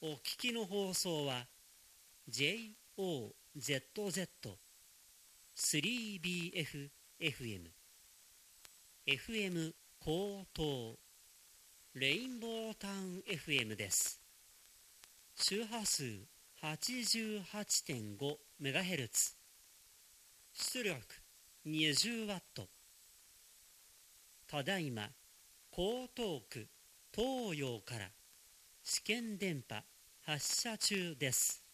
お聞きの放送は JOZZ3BFFM FM 高等レインボータウン FM です。周波数 88.5MHz 出力 20W ただいま江東区東洋から試験電波発射中です。